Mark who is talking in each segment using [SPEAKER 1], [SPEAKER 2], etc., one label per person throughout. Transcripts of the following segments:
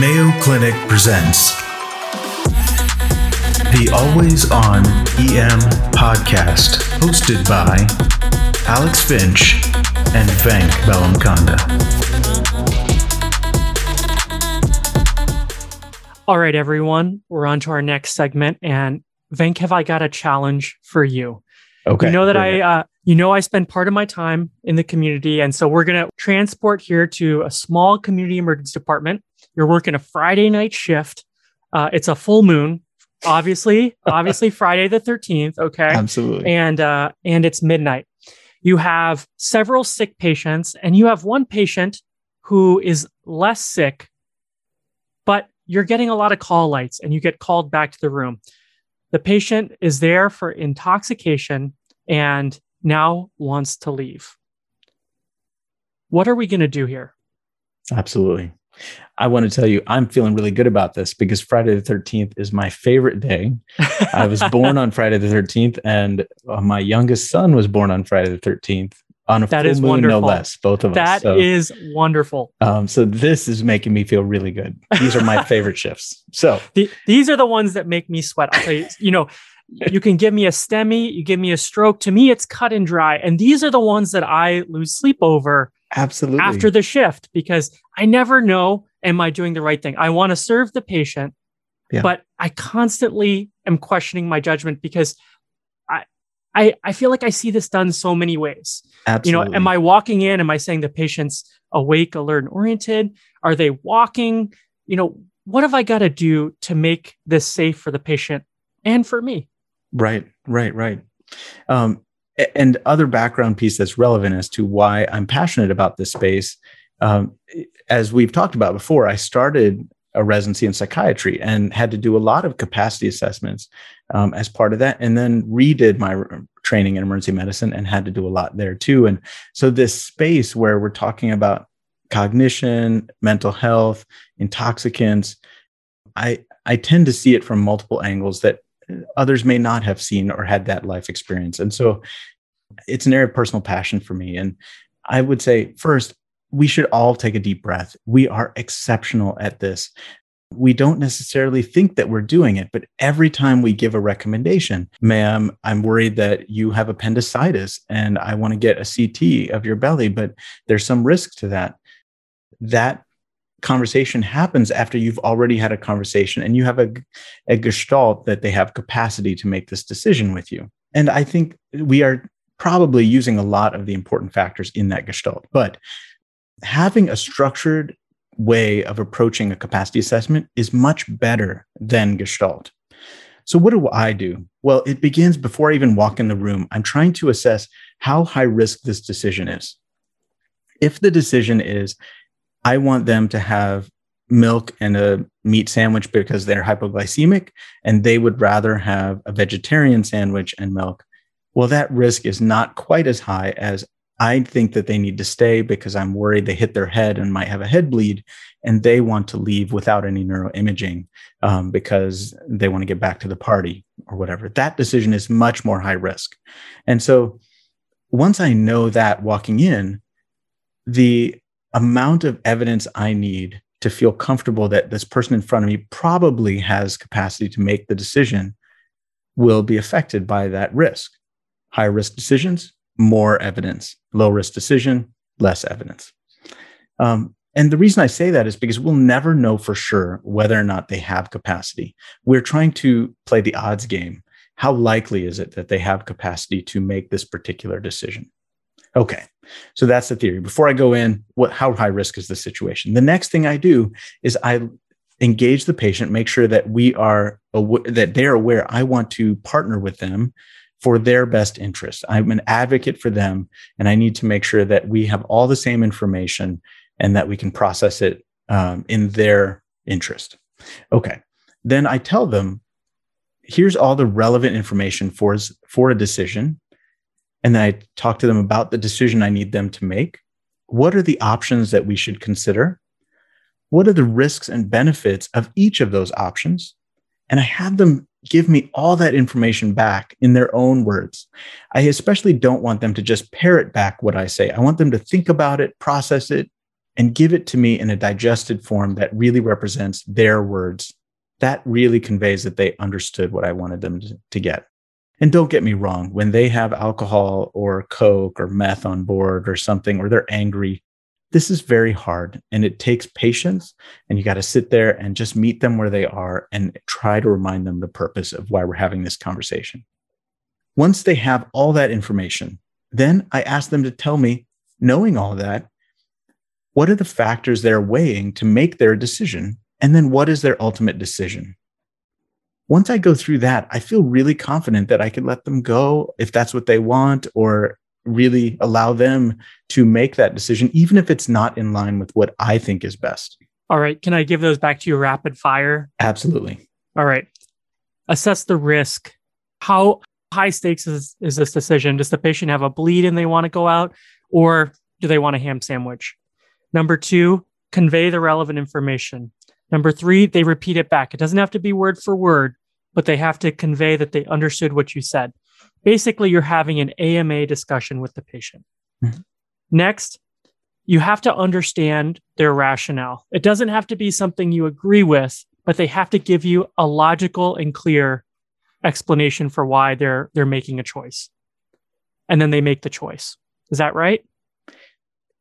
[SPEAKER 1] Mayo Clinic presents the Always On EM podcast, hosted by Alex Finch and Venk Bellamkonda.
[SPEAKER 2] All right, everyone, we're on to our next segment. And Venk, have I got a challenge for you?
[SPEAKER 3] Okay.
[SPEAKER 2] You know that I, uh, you know, I spend part of my time in the community, and so we're gonna transport here to a small community emergency department. You're working a Friday night shift. Uh, it's a full moon, obviously, obviously Friday the 13th. Okay.
[SPEAKER 3] Absolutely.
[SPEAKER 2] And uh, and it's midnight. You have several sick patients, and you have one patient who is less sick, but you're getting a lot of call lights, and you get called back to the room. The patient is there for intoxication and now wants to leave. What are we going to do here?
[SPEAKER 3] Absolutely. I want to tell you, I'm feeling really good about this because Friday the 13th is my favorite day. I was born on Friday the 13th, and uh, my youngest son was born on Friday the 13th on a
[SPEAKER 2] That
[SPEAKER 3] full
[SPEAKER 2] is
[SPEAKER 3] moon,
[SPEAKER 2] wonderful.
[SPEAKER 3] no less. Both of
[SPEAKER 2] That
[SPEAKER 3] us. So,
[SPEAKER 2] is wonderful.
[SPEAKER 3] um, so this is making me feel really good. These are my favorite shifts. So
[SPEAKER 2] The, these are the ones that make me sweat. I'll tell you, you know, you can give me a STEMI, you give me a stroke. To me, it's cut and dry. And these are the ones that I lose sleep over
[SPEAKER 3] absolutely.
[SPEAKER 2] after the shift because I never know, am I doing the right thing? I want to serve the patient,
[SPEAKER 3] Yeah.
[SPEAKER 2] but I constantly am questioning my judgment because I, I, I feel like I see this done so many ways.
[SPEAKER 3] absolutely.
[SPEAKER 2] You know, am I walking in? Am I saying the patient's awake, alert, and oriented? Are they walking? You know, what have I got to do to make this safe for the patient and for me?
[SPEAKER 3] Right, right, right. Um, and other background piece that's relevant as to why I'm passionate about this space. Um, as we've talked about before, I started a residency in psychiatry and had to do a lot of capacity assessments um, as part of that, and then redid my training in emergency medicine and had to do a lot there too. And so, this space where we're talking about cognition, mental health, intoxicants, I I tend to see it from multiple angles that others may not have seen or had that life experience. And so it's an area of personal passion for me. And I would say, first, we should all take a deep breath. We are exceptional at this. We don't necessarily think that we're doing it, but every time we give a recommendation, ma'am, I'm worried that you have appendicitis and I want to get a CT of your belly, but there's some risk to that. That conversation happens after you've already had a conversation and you have a, a gestalt that they have capacity to make this decision with you. And I think we are probably using a lot of the important factors in that gestalt. But having a structured way of approaching a capacity assessment is much better than gestalt. So, what do I do? Well, it begins before I even walk in the room. I'm trying to assess how high risk this decision is. If the decision is, I want them to have milk and a meat sandwich because they're hypoglycemic and they would rather have a vegetarian sandwich and milk. Well, that risk is not quite as high as I think that they need to stay because I'm worried they hit their head and might have a head bleed and they want to leave without any neuroimaging um, because they want to get back to the party or whatever. That decision is much more high risk. And so once I know that walking in, the amount of evidence I need to feel comfortable that this person in front of me probably has capacity to make the decision will be affected by that risk. High risk decisions, more evidence. Low risk decision, less evidence. Um, and the reason I say that is because we'll never know for sure whether or not they have capacity. We're trying to play the odds game. How likely is it that they have capacity to make this particular decision? Okay, so that's the theory. Before I go in, what how high risk is the situation? The next thing I do is I engage the patient, make sure that we are aw- that they're aware I want to partner with them for their best interest. I'm an advocate for them, and I need to make sure that we have all the same information and that we can process it um, in their interest. Okay, then I tell them, here's all the relevant information for for a decision and then I talk to them about the decision I need them to make. What are the options that we should consider? What are the risks and benefits of each of those options? And I have them give me all that information back in their own words. I especially don't want them to just parrot back what I say. I want them to think about it, process it, and give it to me in a digested form that really represents their words. That really conveys that they understood what I wanted them to, get. And don't get me wrong, when they have alcohol or Coke or meth on board or something, or they're angry, this is very hard and it takes patience. And you got to sit there and just meet them where they are and try to remind them the purpose of why we're having this conversation. Once they have all that information, then I ask them to tell me, knowing all that, what are the factors they're weighing to make their decision? And then what is their ultimate decision? Once I go through that, I feel really confident that I can let them go if that's what they want or really allow them to make that decision, even if it's not in line with what I think is best.
[SPEAKER 2] All right. Can I give those back to you rapid fire?
[SPEAKER 3] Absolutely.
[SPEAKER 2] All right. Assess the risk. How high stakes is, is this decision? Does the patient have a bleed and they want to go out, or do they want a ham sandwich? Number two, convey the relevant information. Number three, they repeat it back. It doesn't have to be word for word, but they have to convey that they understood what you said. Basically, you're having an AMA discussion with the patient. Mm-hmm. Next, you have to understand their rationale. It doesn't have to be something you agree with, but they have to give you a logical and clear explanation for why they're they're making a choice. And then they make the choice. Is that right?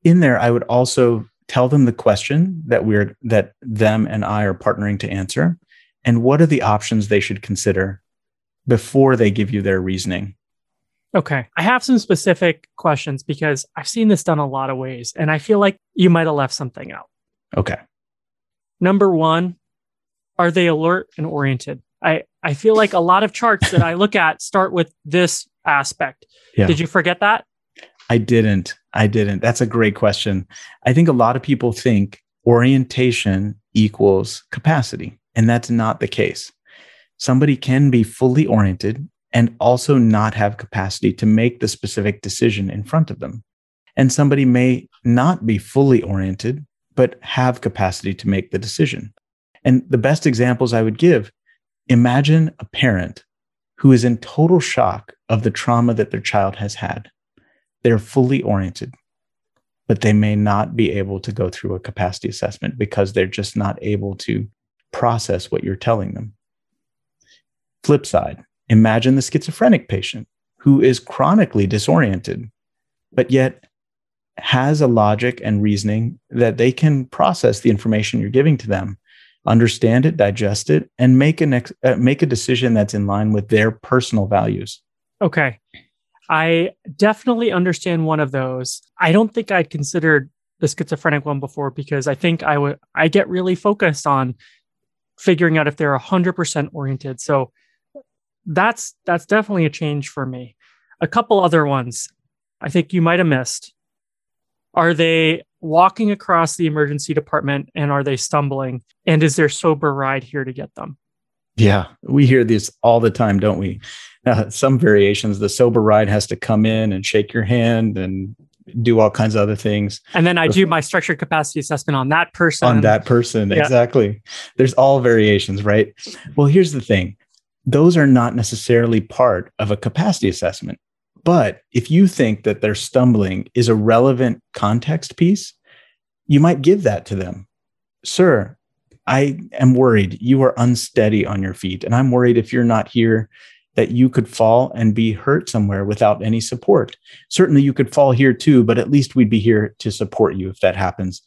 [SPEAKER 3] In there, I would also tell them the question that we're that them and I are partnering to answer and what are the options they should consider before they give you their reasoning?
[SPEAKER 2] Okay. I have some specific questions because I've seen this done a lot of ways and I feel like you might have left something out.
[SPEAKER 3] Okay.
[SPEAKER 2] Number one, are they alert and oriented? I, I feel like a lot of charts that I look at start with this aspect. Yeah. Did you forget that?
[SPEAKER 3] I didn't. I didn't. That's a great question. I think a lot of people think orientation equals capacity. And that's not the case. Somebody can be fully oriented and also not have capacity to make the specific decision in front of them. And somebody may not be fully oriented, but have capacity to make the decision. And the best examples I would give imagine a parent who is in total shock of the trauma that their child has had. They're fully oriented, but they may not be able to go through a capacity assessment because they're just not able to process what you're telling them. Flip side, imagine the schizophrenic patient who is chronically disoriented, but yet has a logic and reasoning that they can process the information you're giving to them, understand it, digest it, and make a next, uh, make a decision that's in line with their personal values.
[SPEAKER 2] Okay. I definitely understand one of those. I don't think I'd considered the schizophrenic one before because I think I would I get really focused on figuring out if they're 100% oriented. So that's that's definitely a change for me. A couple other ones I think you might have missed. Are they walking across the emergency department and are they stumbling? And is there sober ride here to get them?
[SPEAKER 3] Yeah, we hear this all the time, don't we? Uh, some variations, the sober ride has to come in and shake your hand and do all kinds of other things.
[SPEAKER 2] And then I do my structured capacity assessment on that person.
[SPEAKER 3] On that person, yeah. exactly. There's all variations, right? Well, here's the thing those are not necessarily part of a capacity assessment. But if you think that their stumbling is a relevant context piece, you might give that to them. Sir, I am worried you are unsteady on your feet. And I'm worried if you're not here that you could fall and be hurt somewhere without any support. Certainly, you could fall here too, but at least we'd be here to support you if that happens.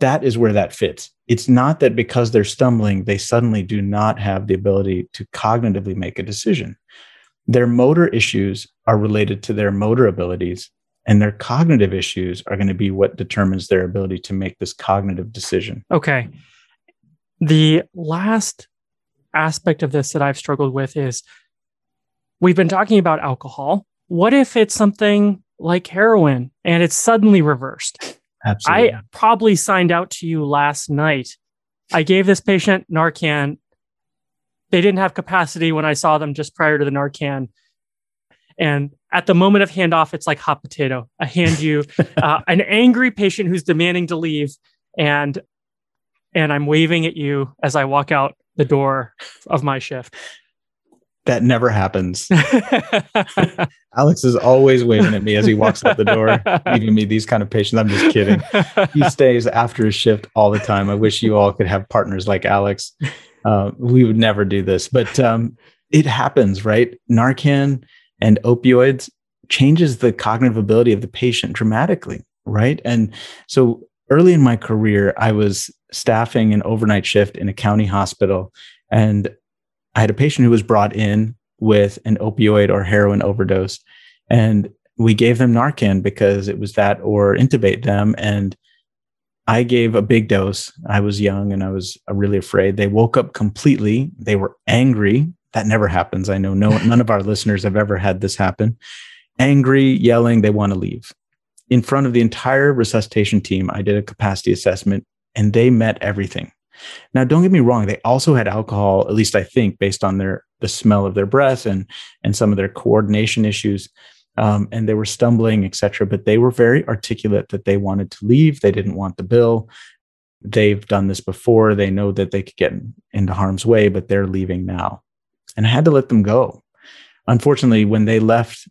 [SPEAKER 3] That is where that fits. It's not that because they're stumbling, they suddenly do not have the ability to cognitively make a decision. Their motor issues are related to their motor abilities, and their cognitive issues are going to be what determines their ability to make this cognitive decision.
[SPEAKER 2] Okay. The last aspect of this that I've struggled with is we've been talking about alcohol. What if it's something like heroin and it's suddenly reversed?
[SPEAKER 3] Absolutely.
[SPEAKER 2] I probably signed out to you last night. I gave this patient Narcan. They didn't have capacity when I saw them just prior to the Narcan. And at the moment of handoff, it's like hot potato. I hand you uh, an angry patient who's demanding to leave, and and I'm waving at you as I walk out the door of my shift
[SPEAKER 3] That never happens. Alex is always waving at me as he walks out the door, leaving me these kind of patients. I'm just kidding. He stays after his shift all the time. I wish you all could have partners like Alex. Uh, we would never do this, but um, it happens, right? Narcan and opioids changes the cognitive ability of the patient dramatically, right? And so early in my career, I was staffing an overnight shift in a county hospital, and I had a patient who was brought in with an opioid or heroin overdose. And we gave them Narcan because it was that or intubate them. And I gave a big dose. I was young and I was uh, really afraid. They woke up completely. They were angry. That never happens. I know no none of our listeners have ever had this happen. Angry, yelling, they want to leave. In front of the entire resuscitation team, I did a capacity assessment and they met everything. Now, don't get me wrong; they also had alcohol, at least I think, based on their the smell of their breath and and some of their coordination issues. Um, and they were stumbling, etc. But they were very articulate that they wanted to leave. They didn't want the bill. They've done this before. They know that they could get into harm's way, but they're leaving now. And I had to let them go. Unfortunately, when they left,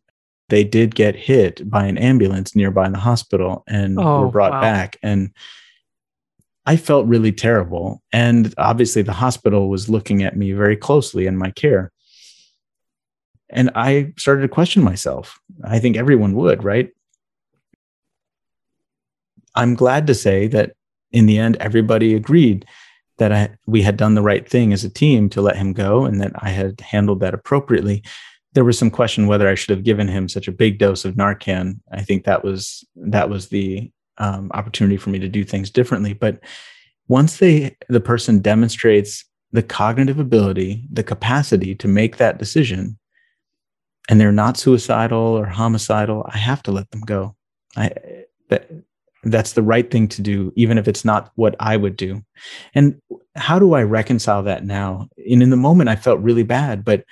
[SPEAKER 3] they did get hit by an ambulance nearby in the hospital and oh, were brought wow. back. And I felt really terrible. And obviously, the hospital was looking at me very closely in my care. And I started to question myself. I think everyone would, right? I'm glad to say that in the end, everybody agreed that I, we had done the right thing as a team to let him go and that I had handled that appropriately. There was some question whether I should have given him such a big dose of Narcan. I think that was that was the um, opportunity for me to do things differently. But once they the person demonstrates the cognitive ability, the capacity to make that decision, and they're not suicidal or homicidal, I have to let them go. I that that's the right thing to do, even if it's not what I would do. And how do I reconcile that now? And in the moment, I felt really bad, but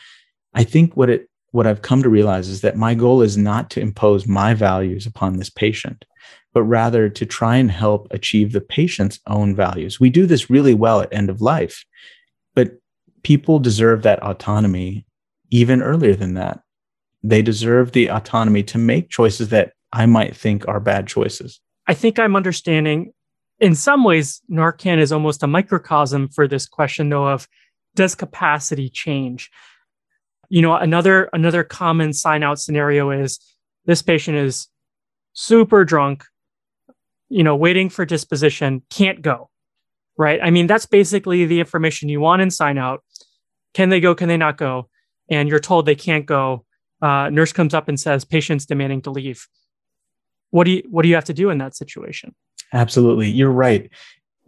[SPEAKER 3] I think what it what I've come to realize is that my goal is not to impose my values upon this patient but rather to try and help achieve the patient's own values. We do this really well at end of life, but people deserve that autonomy even earlier than that. They deserve the autonomy to make choices that I might think are bad choices.
[SPEAKER 2] I think I'm understanding in some ways, Narcan is almost a microcosm for this question, though, of does capacity change? You know, another another common sign out scenario is this patient is super drunk, you know, waiting for disposition can't go, right? I mean, that's basically the information you want in sign out. Can they go? Can they not go? And you're told they can't go. Uh, nurse comes up and says, patient's demanding to leave. What do you what do you have to do in that situation?
[SPEAKER 3] Absolutely, you're right.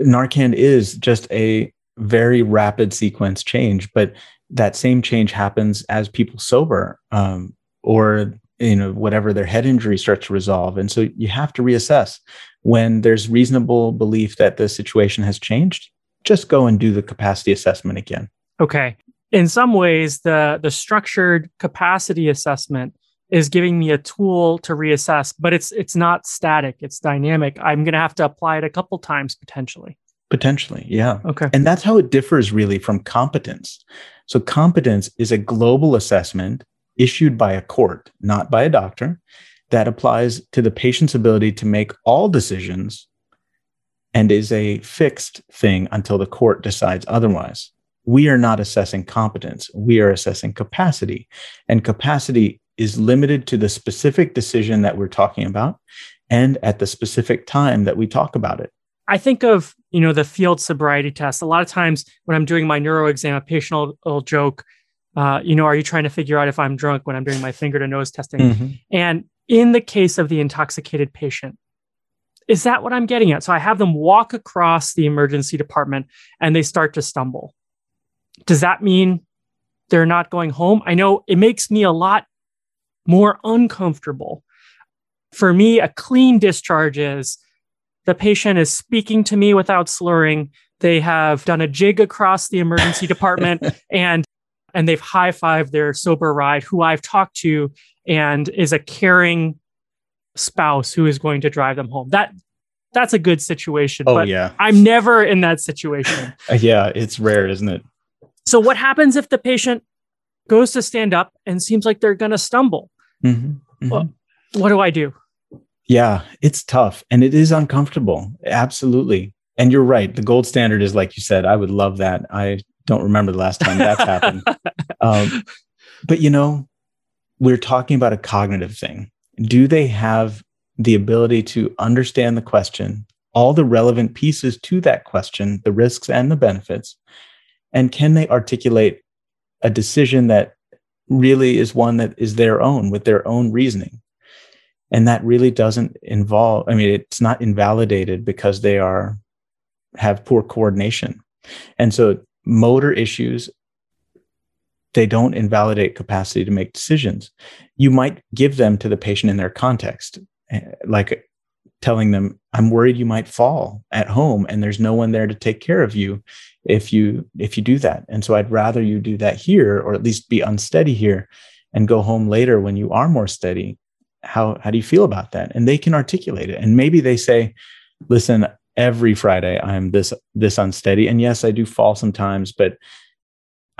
[SPEAKER 3] Narcan is just a very rapid sequence change, but that same change happens as people sober um, or you know whatever their head injury starts to resolve. And so you have to reassess. When there's reasonable belief that the situation has changed just go and do the capacity assessment again.
[SPEAKER 2] Okay. In some ways the the structured capacity assessment is giving me a tool to reassess but it's it's not static. It's dynamic. I'm going to have to apply it a couple times potentially.
[SPEAKER 3] Potentially yeah.
[SPEAKER 2] Okay.
[SPEAKER 3] And that's how it differs really from competence. So competence is a global assessment issued by a court, not by a doctor, that applies to the patient's ability to make all decisions and is a fixed thing until the court decides otherwise. We are not assessing competence, we are assessing capacity. And capacity is limited to the specific decision that we're talking about and at the specific time that we talk about it.
[SPEAKER 2] I think of, you know, the field sobriety test. A lot of times when I'm doing my neuro exam, a patient will, will joke, uh, you know, are you trying to figure out if I'm drunk when I'm doing my finger to nose testing? Mm-hmm. And in the case of the intoxicated patient, is that what I'm getting at? So I have them walk across the emergency department and they start to stumble. Does that mean they're not going home? I know it makes me a lot more uncomfortable. For me, a clean discharge is the patient is speaking to me without slurring. They have done a jig across the emergency department and and they've high fived their sober ride, who I've talked to and is a caring spouse who is going to drive them home. That that's a good situation.
[SPEAKER 3] Oh yeah,
[SPEAKER 2] I'm never in that situation.
[SPEAKER 3] yeah, it's rare, isn't it?
[SPEAKER 2] So what happens if the patient goes to stand up and seems like they're going to stumble.
[SPEAKER 3] Mhm, mhm.
[SPEAKER 2] Well, what do I do?
[SPEAKER 3] Yeah, it's tough and it is uncomfortable. Absolutely. And you're right. The gold standard is like you said, I would love that. I don't remember the last time that's happened. Um, but you know, we're talking about a cognitive thing. Do they have the ability to understand the question, all the relevant pieces to that question, the risks and the benefits? And can they articulate a decision that really is one that is their own with their own reasoning? And that really doesn't involve, I mean, it's not invalidated because they are have poor coordination. And so motor issues they don't invalidate capacity to make decisions. You might give them to the patient in their context eh, like telling them i'm worried you might fall at home and there's no one there to take care of you if you if you do that. And so i'd rather you do that here or at least be unsteady here and go home later when you are more steady. How how do you feel about that? And they can articulate it. And maybe they say listen every friday i'm this this unsteady and yes i do fall sometimes but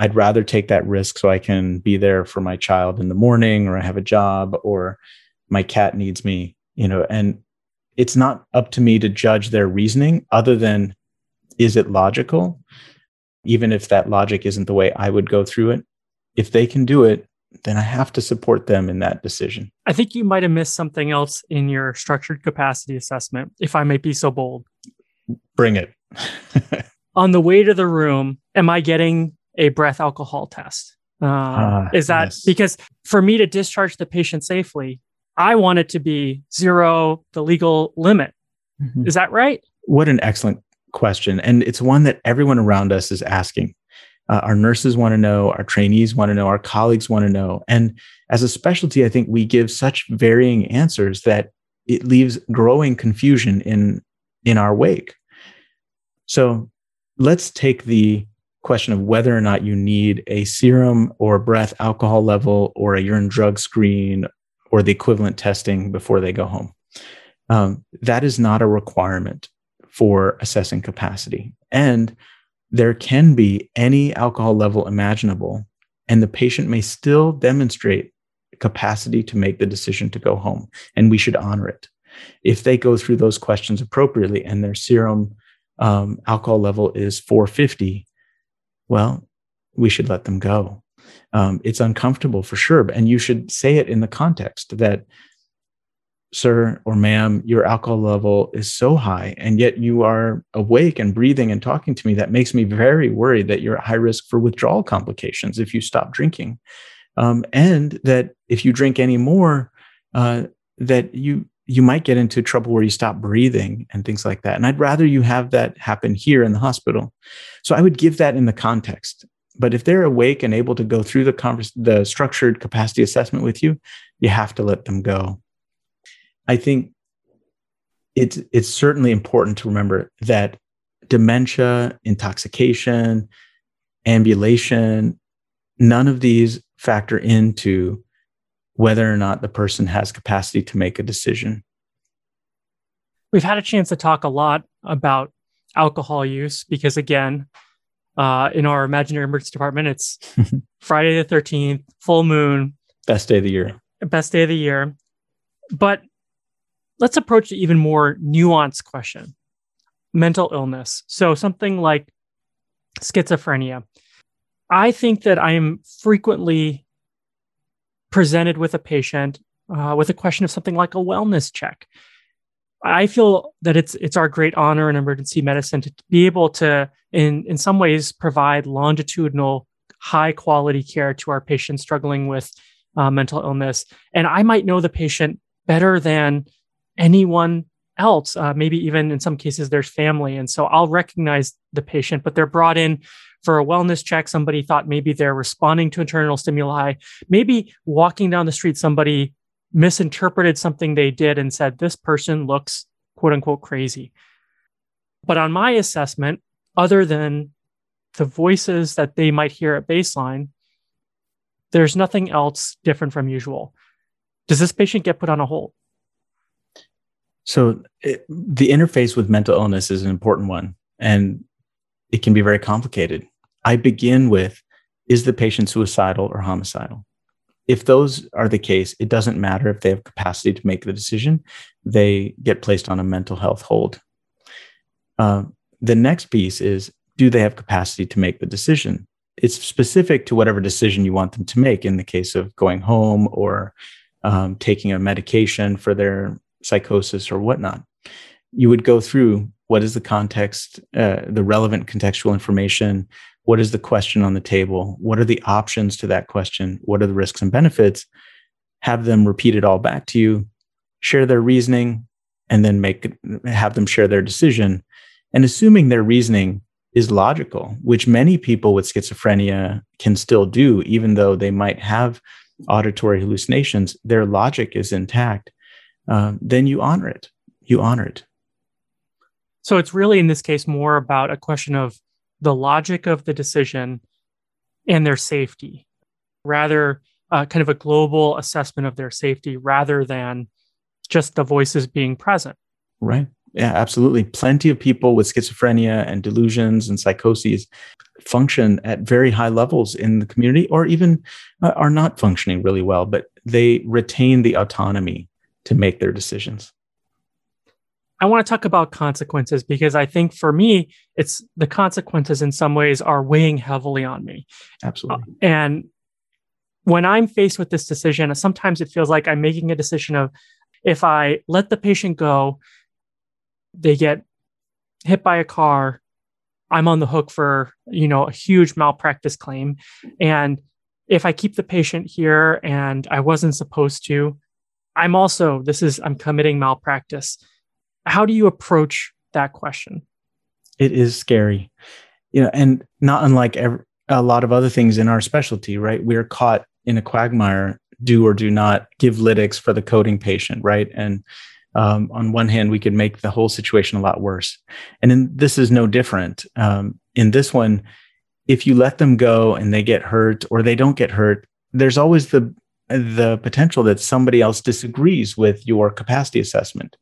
[SPEAKER 3] I'd rather take that risk so I can be there for my child in the morning or I have a job or my cat needs me, you know, and it's not up to me to judge their reasoning other than is it logical? Even if that logic isn't the way I would go through it. If they can do it, then I have to support them in that decision.
[SPEAKER 2] I think you might have missed something else in your structured capacity assessment, if I may be so bold.
[SPEAKER 3] Bring it.
[SPEAKER 2] On the way to the room, am I getting a breath alcohol test? Uh,
[SPEAKER 3] Ah,
[SPEAKER 2] is that
[SPEAKER 3] yes.
[SPEAKER 2] because for me to discharge the patient safely, I want it to be zero, the legal limit. Is that right?
[SPEAKER 3] What an excellent question. And it's one that everyone around us is asking. Uh, our nurses want to know, our trainees want to know, our colleagues want to know. And as a specialty, I think we give such varying answers that it leaves growing confusion in, in our wake. So let's take the question of whether or not you need a serum or breath alcohol level or a urine drug screen or the equivalent testing before they go home. Um, that is not a requirement for assessing capacity. And there can be any alcohol level imaginable, and the patient may still demonstrate capacity to make the decision to go home, and we should honor it. If they go through those questions appropriately and their serum um, alcohol level is 450, well, we should let them go. Um, it's uncomfortable for sure, and you should say it in the context that sir or ma'am, your alcohol level is so high, and yet you are awake and breathing and talking to me. That makes me very worried that you're at high risk for withdrawal complications if you stop drinking. Um, and that if you drink any more, uh, that you you might get into trouble where you stop breathing and things like that. And I'd rather you have that happen here in the hospital. So I would give that in the context. But if they're awake and able to go through the convers- the structured capacity assessment with you, you have to let them go. I think it's it's certainly important to remember that dementia, intoxication, ambulation, none of these factor into whether or not the person has capacity to make a decision.
[SPEAKER 2] We've had a chance to talk a lot about alcohol use because, again, uh, in our imaginary emergency department, it's Friday the 13th, full moon,
[SPEAKER 3] Best day of the year.
[SPEAKER 2] best day of the year. But let's approach the even more nuanced question mental illness. So, something like schizophrenia. I think that I am frequently presented with a patient uh, with a question of something like a wellness check. I feel that it's it's our great honor in emergency medicine to be able to, in in some ways, provide longitudinal, high quality care to our patients struggling with uh, mental illness. And I might know the patient better than anyone else. Uh, maybe even in some cases, there's family, and so I'll recognize the patient, but they're brought in for a wellness check. Somebody thought maybe they're responding to internal stimuli. Maybe walking down the street, somebody misinterpreted something they did and said, This person looks quote unquote crazy. But on my assessment, other than the voices that they might hear at baseline, there's nothing else different from usual. Does this patient get put on a hold?
[SPEAKER 3] So it, the interface with mental illness is an important one, and it can be very complicated. I begin with is the patient suicidal or homicidal? If those are the case, it doesn't matter if they have capacity to make the decision, they get placed on a mental health hold. Uh, the next piece is do they have capacity to make the decision? It's specific to whatever decision you want them to make in the case of going home or um, taking a medication for their psychosis or whatnot. You would go through what is the context, uh, the relevant contextual information, what is the question on the table, what are the options to that question, what are the risks and benefits, have them repeat it all back to you, share their reasoning, and then make have them share their decision. And assuming their reasoning is logical, which many people with schizophrenia can still do, even though they might have auditory hallucinations, their logic is intact, uh, then you honor it. You honor it.
[SPEAKER 2] So it's really, in this case, more about a question of the logic of the decision and their safety, rather, uh, kind of a global assessment of their safety rather than just the voices being present.
[SPEAKER 3] Right. Yeah, absolutely. Plenty of people with schizophrenia and delusions and psychoses function at very high levels in the community or even uh, are not functioning really well, but they retain the autonomy to make their decisions.
[SPEAKER 2] I want to talk about consequences because I think for me, it's the consequences in some ways are weighing heavily on me.
[SPEAKER 3] Absolutely. Uh,
[SPEAKER 2] and when I'm faced with this decision, sometimes it feels like I'm making a decision of if I let the patient go, they get hit by a car, I'm on the hook for, you know, a huge malpractice claim. And if I keep the patient here and I wasn't supposed to, I'm also, this is, I'm committing malpractice how do you approach that question?
[SPEAKER 3] It is scary, you know, and not unlike every, a lot of other things in our specialty, right? We're caught in a quagmire. Do or do not give lytics for the coding patient, right? And um, on one hand, we could make the whole situation a lot worse. And in, this is no different. Um, in this one, if you let them go and they get hurt or they don't get hurt, there's always the the potential that somebody else disagrees with your capacity assessment.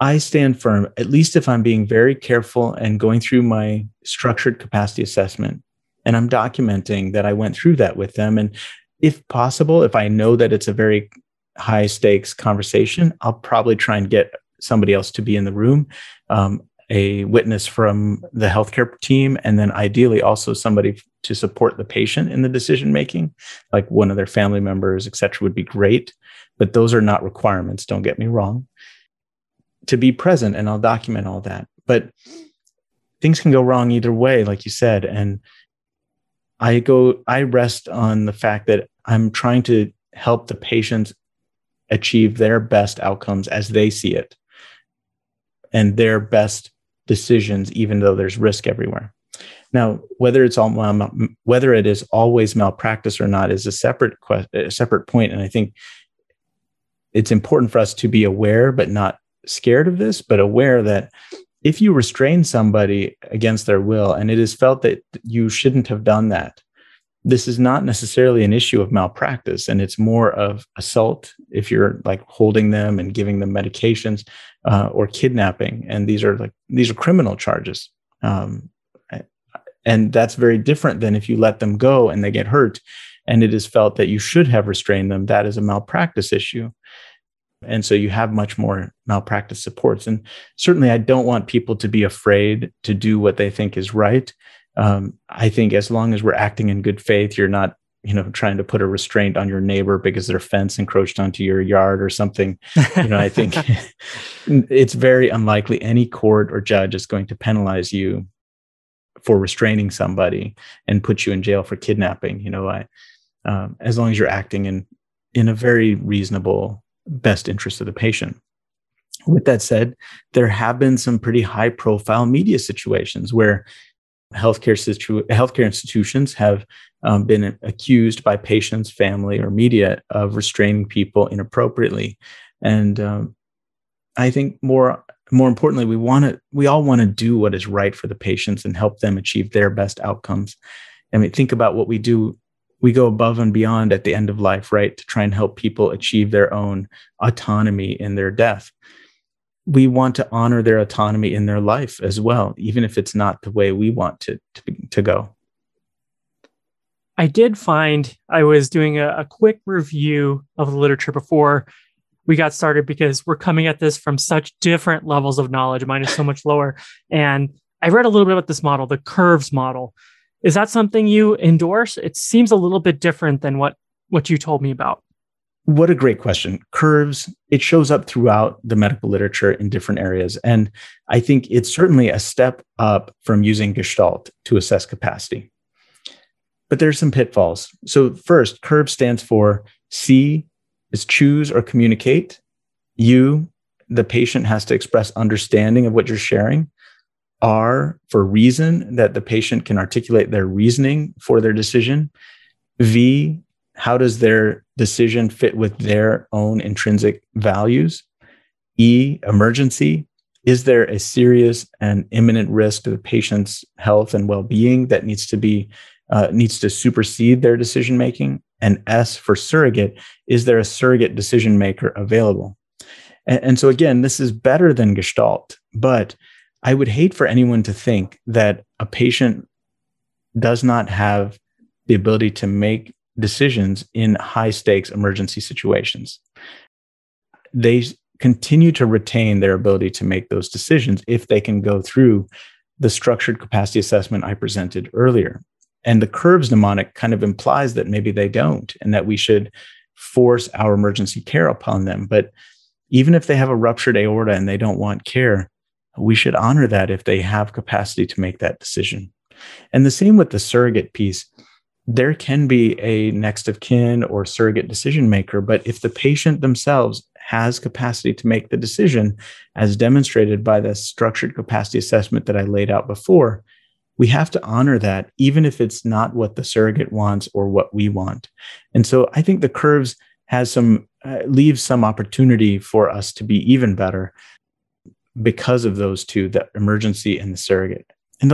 [SPEAKER 3] I stand firm, at least if I'm being very careful and going through my structured capacity assessment and I'm documenting that I went through that with them. And if possible, if I know that it's a very high stakes conversation, I'll probably try and get somebody else to be in the room, um, a witness from the healthcare team, and then ideally also somebody to support the patient in the decision making, like one of their family members, et cetera, would be great. But those are not requirements, don't get me wrong to be present and I'll document all that. But things can go wrong either way, like you said. And I go, I rest on the fact that I'm trying to help the patients achieve their best outcomes as they see it and their best decisions, even though there's risk everywhere. Now, whether it's all um, whether it is always malpractice or not is a separate question, a separate point, and I think it's important for us to be aware, but not scared of this, but aware that if you restrain somebody against their will and it is felt that you shouldn't have done that, this is not necessarily an issue of malpractice and it's more of assault if you're like holding them and giving them medications uh, or kidnapping and these are like these are criminal charges um, and that's very different than if you let them go and they get hurt and it is felt that you should have restrained them that is a malpractice issue and so you have much more malpractice supports. And certainly, I don't want people to be afraid to do what they think is right. Um, I think as long as we're acting in good faith, you're not, you know, trying to put a restraint on your neighbor because their fence encroached onto your yard or something. You know, I think it's very unlikely any court or judge is going to penalize you for restraining somebody and put you in jail for kidnapping. You know, I, um, as long as you're acting in in a very reasonable best interest of the patient. With that said, there have been some pretty high profile media situations where healthcare, situ- healthcare institutions have um, been accused by patients, family, or media of restraining people inappropriately. And um, I think more more importantly, we want to we all want to do what is right for the patients and help them achieve their best outcomes. I mean, think about what we do we go above and beyond at the end of life, right, to try and help people achieve their own autonomy in their death. We want to honor their autonomy in their life as well, even if it's not the way we want to, to, to go.
[SPEAKER 2] I did find I was doing a, a quick review of the literature before we got started because we're coming at this from such different levels of knowledge. Mine is so much lower. And I read a little bit about this model, the curves model. Is that something you endorse? It seems a little bit different than what what you told me about.
[SPEAKER 3] What a great question. Curves, it shows up throughout the medical literature in different areas. And I think it's certainly a step up from using Gestalt to assess capacity. But there's some pitfalls. So, first, curve stands for C is choose or communicate. U, the patient has to express understanding of what you're sharing. R, for reason, that the patient can articulate their reasoning for their decision. V, how does their decision fit with their own intrinsic values? E, emergency. Is there a serious and imminent risk to the patient's health and well-being that needs to be uh, needs to supersede their decision making? And S for surrogate. Is there a surrogate decision maker available? And, and so again, this is better than Gestalt, but I would hate for anyone to think that a patient does not have the ability to make decisions in high stakes emergency situations. They continue to retain their ability to make those decisions if they can go through the structured capacity assessment I presented earlier. And the curves mnemonic kind of implies that maybe they don't and that we should force our emergency care upon them. But even if they have a ruptured aorta and they don't want care, we should honor that if they have capacity to make that decision. And the same with the surrogate piece there can be a next of kin or surrogate decision maker, but if the patient themselves has capacity to make the decision, as demonstrated by the structured capacity assessment that I laid out before, we have to honor that, even if it's not what the surrogate wants or what we want. And so I think the curves has some uh, leaves some opportunity for us to be even better because of those two, the emergency and the surrogate. And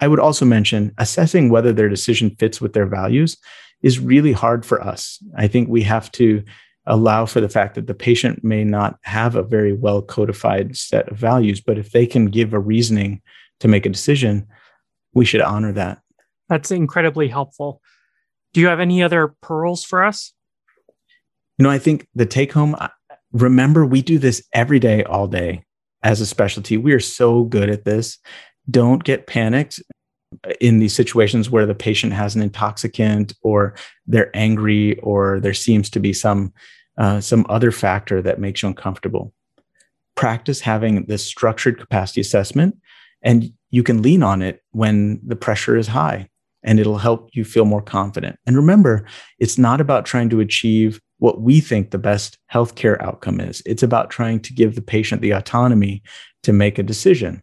[SPEAKER 3] I would also mention assessing whether their decision fits with their values is really hard for us. I think we have to allow for the fact that the patient may not have a very well codified set of values, but if they can give a reasoning to make a decision, we should honor that.
[SPEAKER 2] That's incredibly helpful. Do you have any other pearls for us?
[SPEAKER 3] You know, I think the take home, remember, we do this every day, all day as a specialty. We are so good at this don't get panicked in these situations where the patient has an intoxicant or they're angry or there seems to be some uh, some other factor that makes you uncomfortable. Practice having this structured capacity assessment and you can lean on it when the pressure is high and it'll help you feel more confident. And remember it's not about trying to achieve what we think the best healthcare outcome is. It's about trying to give the patient the autonomy to make a decision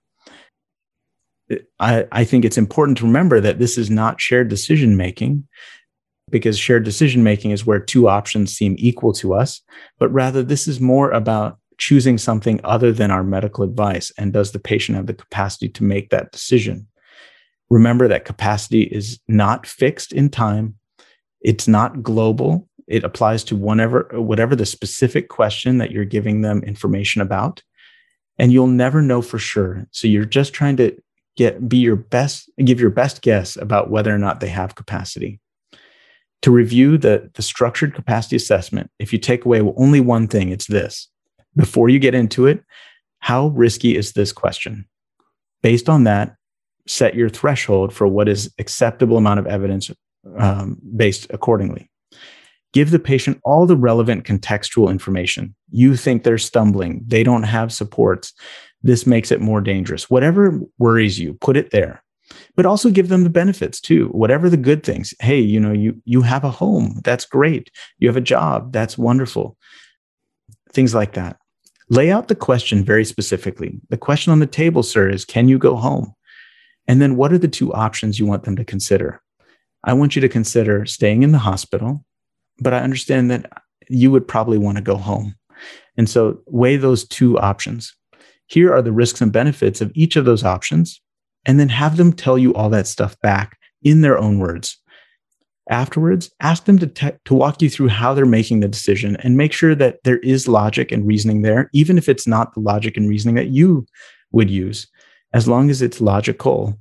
[SPEAKER 3] I, think it's important to remember that this is not shared decision making because shared decision making is where two options seem equal to us, but rather this is more about choosing something other than our medical advice. And does the patient have the capacity to make that decision? Remember that capacity is not fixed in time, it's not global. It applies to whatever, whatever the specific question that you're giving them information about. And you'll never know for sure. So you're just trying to get be your best give your best guess about whether or not they have capacity. To review the, the structured capacity assessment if you take away only one thing it's this. Before you get into it how risky is this question? Based on that set your threshold for what is acceptable amount of evidence um, based accordingly. Give the patient all the relevant contextual information. You think they're stumbling. They don't have supports this makes it more dangerous. Whatever worries you, put it there. But also give them the benefits too. Whatever the good things. Hey, you know, you you have a home. That's great. You have a job. That's wonderful. Things like that. Lay out the question very specifically. The question on the table, sir, is can you go home? And then what are the two options you want them to consider? I want you to consider staying in the hospital, but I understand that you would probably want to go home. And so weigh those two options here are the risks and benefits of each of those options, and then have them tell you all that stuff back in their own words. Afterwards, ask them to, te- to walk you through how they're making the decision and make sure that there is logic and reasoning there, even if it's not the logic and reasoning that you would use. As long as it's logical,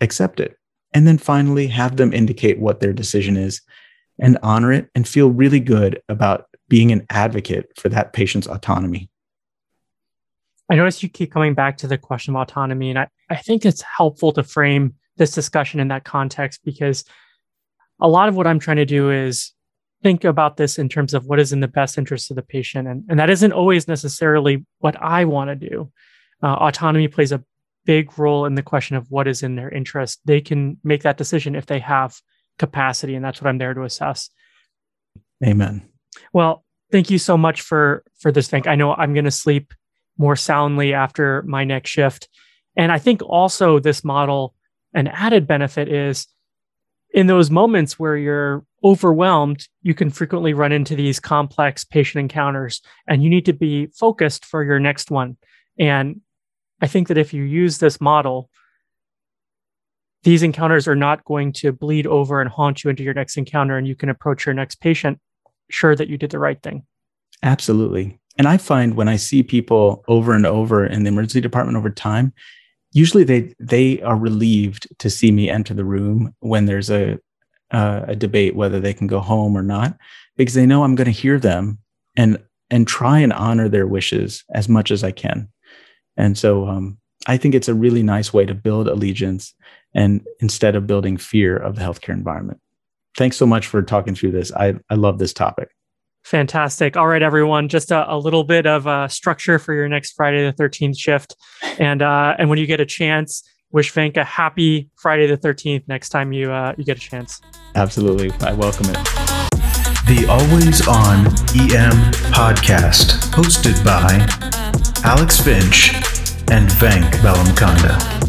[SPEAKER 3] accept it And then finally, have them indicate what their decision is and honor it and feel really good about being an advocate for that patient's autonomy.
[SPEAKER 2] I notice you keep coming back to the question of autonomy, and I, I think it's helpful to frame this discussion in that context because a lot of what I'm trying to do is think about this in terms of what is in the best interest of the patient. And, and that isn't always necessarily what I want to do. Uh, autonomy plays a big role in the question of what is in their interest. They can make that decision if they have capacity, and that's what I'm there to assess.
[SPEAKER 3] Amen.
[SPEAKER 2] Well, thank you so much for for this, Venk. I know I'm going to sleep more soundly after my next shift. And I think also this model, an added benefit is in those moments where you're overwhelmed, you can frequently run into these complex patient encounters and you need to be focused for your next one. And I think that if you use this model, these encounters are not going to bleed over and haunt you into your next encounter, and you can approach your next patient sure that you did the right thing.
[SPEAKER 3] Absolutely. And I find when I see people over and over in the emergency department over time, usually they they are relieved to see me enter the room when there's a uh, a debate whether they can go home or not because they know I'm going to hear them and and try and honor their wishes as much as I can. And so um, I think it's a really nice way to build allegiance and instead of building fear of the healthcare environment. Thanks so much for talking through this. I, I love this topic.
[SPEAKER 2] Fantastic. All right, everyone. Just a, a little bit of uh, structure for your next Friday the 13th shift. And uh, and when you get a chance, wish Venk a happy Friday the 13th next time you uh, you get a chance.
[SPEAKER 3] Absolutely. I welcome it.
[SPEAKER 1] The Always On EM podcast, hosted by Alex Finch and Venk Bellamkonda.